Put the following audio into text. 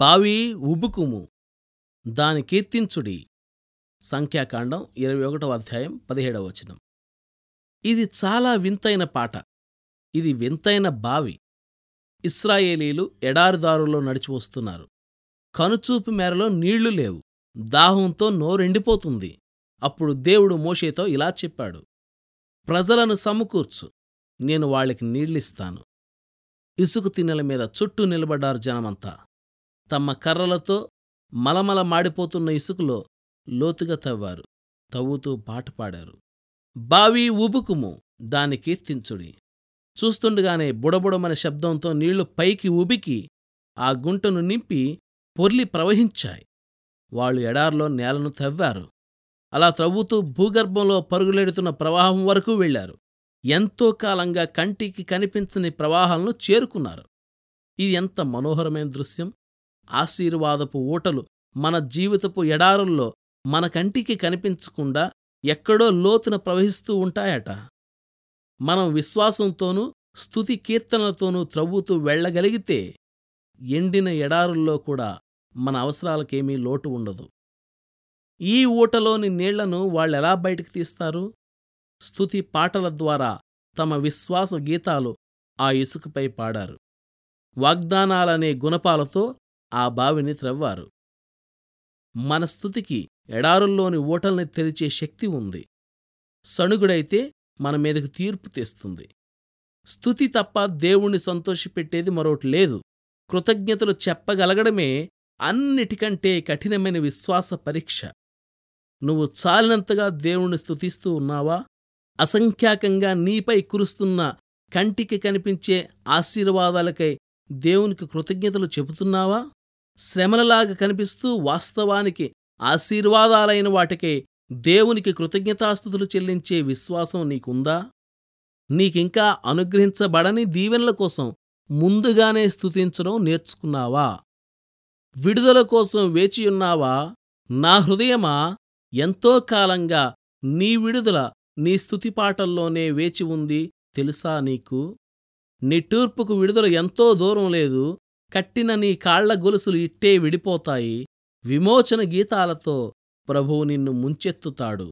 బావి ఉబుకుము. దాని కీర్తించుడి. సంఖ్యాకాండం ఇరవై ఒకటవ అధ్యాయం పదిహేడవ వచనం. ఇది చాలా వింతైన పాట. ఇది వింతైన బావి. ఇస్రాయేలీలు ఎడారిదారుల్లో నడిచివస్తున్నారు కనుచూపు మేరలో నీళ్ళు లేవు. దాహంతో నోరెండిపోతుంది. అప్పుడు దేవుడు మోషేతో ఇలా చెప్పాడు. ప్రజలను సమకూర్చు. నేను వాళ్ళకి నీళ్ళిస్తాను. ఇసుక తిన్నెల మీద చుట్టూ నిలబడ్డారు జనమంతా. తమ కర్రలతో మలమల మాడిపోతున్న ఇసుకలో లోతుగా తవ్వారు. తవ్వుతూ పాట పాడారు. బావి ఉబుకుము దాని కీర్తించుడి. చూస్తుండగానే బుడబుడమనే శబ్దంతో నీళ్ళు పైకి ఉబికి ఆ గుంటను నింపి పొర్లి ప్రవహించాయి. వాళ్ళు ఎడార్లో నేలను తవ్వారు. అలా త్రవ్వుతూ భూగర్భంలో పరుగులెడుతున్న ప్రవాహం వరకు వెళ్ళారు ఎంతో కాలంగా కంటికి కనిపించని ప్రవాహాలను చేరుకున్నారు. ఇది ఎంత మనోహరమైన దృశ్యం! ఆశీర్వాదపు ఊటలు మన జీవితపు ఎడారుల్లో మన కంటికి కనిపించకుండా ఎక్కడో లోతున ప్రవహిస్తూ ఉంటాయట. మనం విశ్వాసంతోనూ స్తుతి కీర్తనలతోనూ త్రవ్వుతూ వెళ్ళగలిగితే ఎండిన ఎడారుల్లో కూడా మన అవసరాలకేమీ లోటు ఉండదు. ఈ ఊటలోని నీళ్ళను వాళ్ళెలా బయటికి తీస్తారు? స్తుతి పాటల ద్వారా తమ విశ్వాస గీతాలు ఆ ఇసుకపై పాడారు. వాగ్దానాలనే గుణపాలతో ఆ బావిని త్రవ్వారు. మన స్థుతికి ఎడారుల్లోని ఊటల్ని తెరిచే శక్తి ఉంది. సణుగుడైతే మన మీదకు తీర్పు తెస్తుంది. స్థుతి తప్ప దేవుణ్ణి సంతోషపెట్టేది మరోటి లేదు. కృతజ్ఞతలు చెప్పగలగడమే అన్నిటికంటే కఠినమైన విశ్వాస పరీక్ష. నువ్వు చాలినంతగా దేవుణ్ణి స్థుతిస్తూ ఉన్నావా? అసంఖ్యాకంగా నీపై కురుస్తున్న కంటికి కనిపించే ఆశీర్వాదాలకై దేవునికి కృతజ్ఞతలు చెబుతున్నావా? శ్రమలలాగా కనిపిస్తూ వాస్తవానికి ఆశీర్వాదాలైన వాటికే దేవునికి కృతజ్ఞతాస్థుతులు చెల్లించే విశ్వాసం నీకుందా? నీకింకా అనుగ్రహించబడని దీవెనల కోసం ముందుగానే స్తుతించడం నేర్చుకున్నావా? విడుదల కోసం వేచియున్నావా నా హృదయమా ఎంతో కాలంగా నీ విడుదల నీ స్తుతిపాటల్లోనే వేచి ఉంది తెలుసా నీకు? నిట్టూర్పుకు విడుదల ఎంతో దూరం లేదు. కట్టిన నీ కాళ్ళ గొలుసులు ఇట్టే విడిపోతాయి. విమోచన గీతాలతో ప్రభువు నిన్ను ముంచెత్తుతాడు.